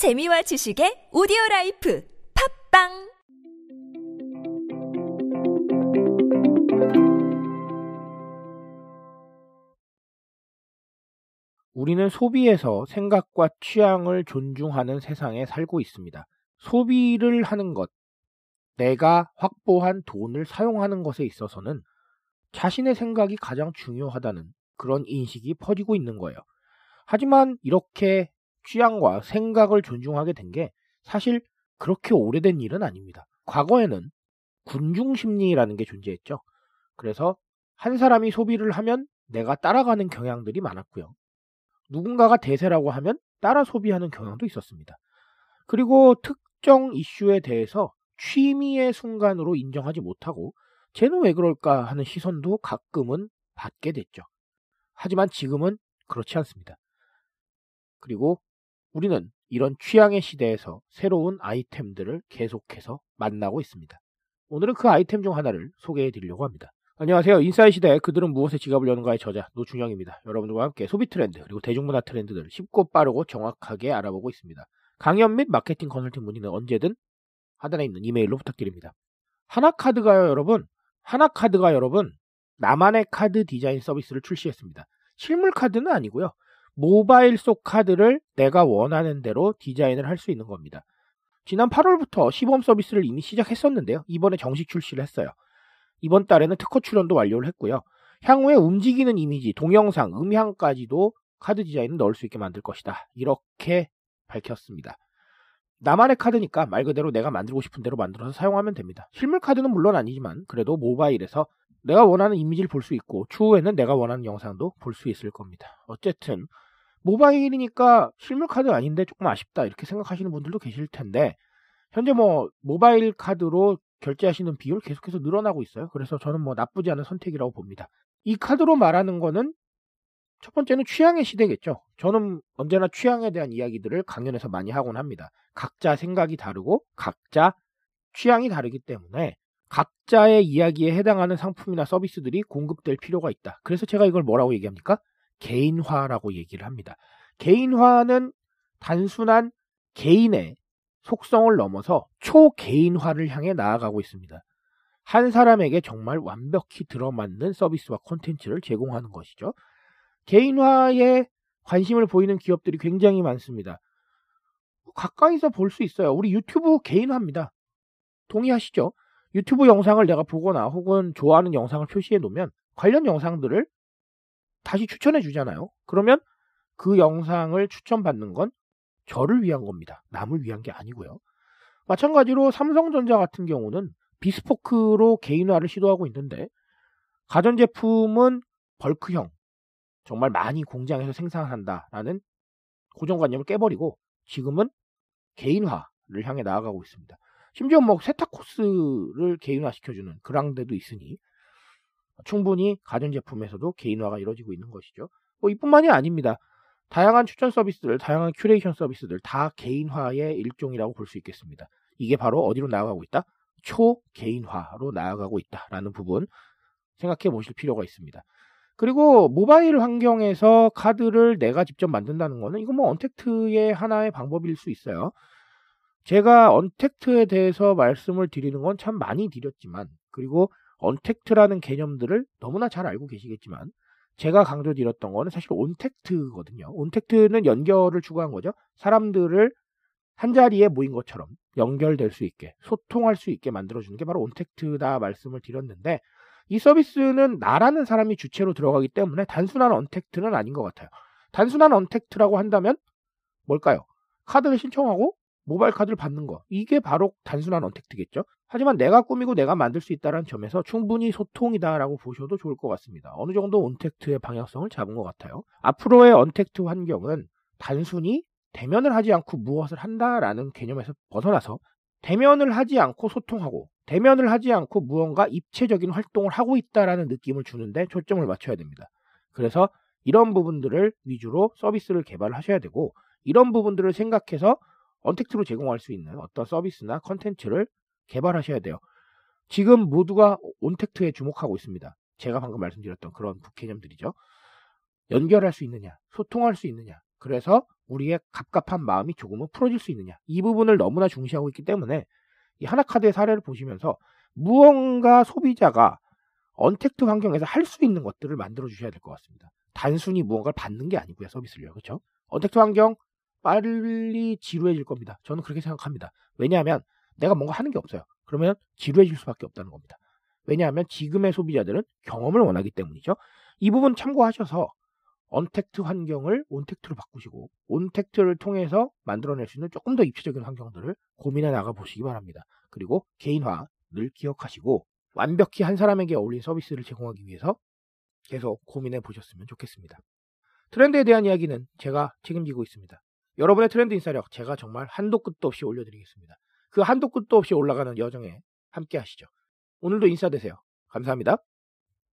재미와 지식의 오디오 라이프 팟빵 우리는 소비에서 생각과 취향을 존중하는 세상에 살고 있습니다. 소비를 하는 것, 내가 확보한 돈을 사용하는 것에 있어서는 자신의 생각이 가장 중요하다는 그런 인식이 퍼지고 있는 거예요. 하지만 이렇게 취향과 생각을 존중하게 된 게 사실 그렇게 오래된 일은 아닙니다. 과거에는 군중 심리라는 게 존재했죠. 그래서 한 사람이 소비를 하면 내가 따라가는 경향들이 많았고요. 누군가가 대세라고 하면 따라 소비하는 경향도 있었습니다. 그리고 특정 이슈에 대해서 취미의 순간으로 인정하지 못하고 쟤는 왜 그럴까 하는 시선도 가끔은 받게 됐죠. 하지만 지금은 그렇지 않습니다. 그리고 우리는 이런 취향의 시대에서 새로운 아이템들을 계속해서 만나고 있습니다. 오늘은 그 아이템 중 하나를 소개해 드리려고 합니다. 안녕하세요. 인사이 시대 그들은 무엇에 지갑을 여는가의 저자 노준영입니다. 여러분들과 함께 소비 트렌드 그리고 대중문화 트렌드들을 쉽고 빠르고 정확하게 알아보고 있습니다. 강연 및 마케팅 컨설팅 문의는 언제든 하단에 있는 이메일로 부탁드립니다. 하나카드가요 여러분 하나카드가 여러분 나만의 카드 디자인 서비스를 출시했습니다. 실물 카드는 아니고요. 모바일 속 카드를 내가 원하는 대로 디자인을 할 수 있는 겁니다. 지난 8월부터 시범 서비스를 이미 시작했었는데요. 이번에 정식 출시를 했어요. 이번 달에는 특허 출연도 완료를 했고요. 향후에 움직이는 이미지, 동영상, 음향까지도 카드 디자인을 넣을 수 있게 만들 것이다. 이렇게 밝혔습니다. 나만의 카드니까 말 그대로 내가 만들고 싶은 대로 만들어서 사용하면 됩니다. 실물 카드는 물론 아니지만 그래도 모바일에서 내가 원하는 이미지를 볼 수 있고 추후에는 내가 원하는 영상도 볼 수 있을 겁니다. 어쨌든 모바일이니까 실물 카드 아닌데 조금 아쉽다 이렇게 생각하시는 분들도 계실 텐데 현재 뭐 모바일 카드로 결제하시는 비율 계속해서 늘어나고 있어요. 그래서 저는 뭐 나쁘지 않은 선택이라고 봅니다. 이 카드로 말하는 거는 첫 번째는 취향의 시대겠죠. 저는 언제나 취향에 대한 이야기들을 강연에서 많이 하곤 합니다. 각자 생각이 다르고 각자 취향이 다르기 때문에 각자의 이야기에 해당하는 상품이나 서비스들이 공급될 필요가 있다. 그래서 제가 이걸 뭐라고 얘기합니까? 개인화라고 얘기를 합니다. 개인화는 단순한 개인의 속성을 넘어서 초개인화를 향해 나아가고 있습니다. 한 사람에게 정말 완벽히 들어맞는 서비스와 콘텐츠를 제공하는 것이죠. 개인화에 관심을 보이는 기업들이 굉장히 많습니다. 가까이서 볼 수 있어요. 우리 유튜브 개인화입니다. 동의하시죠? 유튜브 영상을 내가 보거나 혹은 좋아하는 영상을 표시해 놓으면 관련 영상들을 다시 추천해 주잖아요. 그러면 그 영상을 추천받는 건 저를 위한 겁니다. 남을 위한 게 아니고요. 마찬가지로 삼성전자 같은 경우는 비스포크로 개인화를 시도하고 있는데 가전제품은 벌크형 정말 많이 공장에서 생산한다라는 고정관념을 깨버리고 지금은 개인화를 향해 나아가고 있습니다. 심지어 뭐 세탁 코스를 개인화시켜주는 그랑데도 있으니 충분히 가전제품에서도 개인화가 이루어지고 있는 것이죠. 뭐 이뿐만이 아닙니다. 다양한 추천 서비스들, 다양한 큐레이션 서비스들 다 개인화의 일종이라고 볼 수 있겠습니다. 이게 바로 어디로 나아가고 있다? 초개인화로 나아가고 있다라는 부분 생각해 보실 필요가 있습니다. 그리고 모바일 환경에서 카드를 내가 직접 만든다는 거는 이거 뭐 언택트의 하나의 방법일 수 있어요. 제가 언택트에 대해서 말씀을 드리는 건 참 많이 드렸지만 그리고 언택트라는 개념들을 너무나 잘 알고 계시겠지만 제가 강조드렸던 거는 사실 온택트거든요. 온택트는 연결을 추구한 거죠. 사람들을 한 자리에 모인 것처럼 연결될 수 있게 소통할 수 있게 만들어주는 게 바로 온택트다 말씀을 드렸는데 이 서비스는 나라는 사람이 주체로 들어가기 때문에 단순한 언택트는 아닌 것 같아요. 단순한 언택트라고 한다면 뭘까요? 카드를 신청하고 모바일 카드를 받는 거. 이게 바로 단순한 언택트겠죠. 하지만 내가 꾸미고 내가 만들 수 있다는 점에서 충분히 소통이다라고 보셔도 좋을 것 같습니다. 어느 정도 언택트의 방향성을 잡은 것 같아요. 앞으로의 언택트 환경은 단순히 대면을 하지 않고 무엇을 한다라는 개념에서 벗어나서 대면을 하지 않고 소통하고 대면을 하지 않고 무언가 입체적인 활동을 하고 있다라는 느낌을 주는데 초점을 맞춰야 됩니다. 그래서 이런 부분들을 위주로 서비스를 개발하셔야 되고 이런 부분들을 생각해서 언택트로 제공할 수 있는 어떤 서비스나 컨텐츠를 개발하셔야 돼요. 지금 모두가 온택트에 주목하고 있습니다. 제가 방금 말씀드렸던 그런 개념들이죠. 연결할 수 있느냐, 소통할 수 있느냐. 그래서 우리의 갑갑한 마음이 조금은 풀어질 수 있느냐. 이 부분을 너무나 중시하고 있기 때문에 이 하나카드의 사례를 보시면서 무언가 소비자가 언택트 환경에서 할 수 있는 것들을 만들어 주셔야 될 것 같습니다. 단순히 무언가를 받는 게 아니고요, 서비스를요. 그렇죠? 언택트 환경 빨리 지루해질 겁니다. 저는 그렇게 생각합니다. 왜냐하면 내가 뭔가 하는 게 없어요. 그러면 지루해질 수밖에 없다는 겁니다. 왜냐하면 지금의 소비자들은 경험을 원하기 때문이죠. 이 부분 참고하셔서 언택트 환경을 온택트로 바꾸시고 온택트를 통해서 만들어낼 수 있는 조금 더 입체적인 환경들을 고민해 나가 보시기 바랍니다. 그리고 개인화 늘 기억하시고 완벽히 한 사람에게 어울린 서비스를 제공하기 위해서 계속 고민해 보셨으면 좋겠습니다. 트렌드에 대한 이야기는 제가 책임지고 있습니다. 여러분의 트렌드 인사력 제가 정말 한도 끝도 없이 올려드리겠습니다. 그 한도 끝도 없이 올라가는 여정에 함께 하시죠. 오늘도 인사되세요. 감사합니다.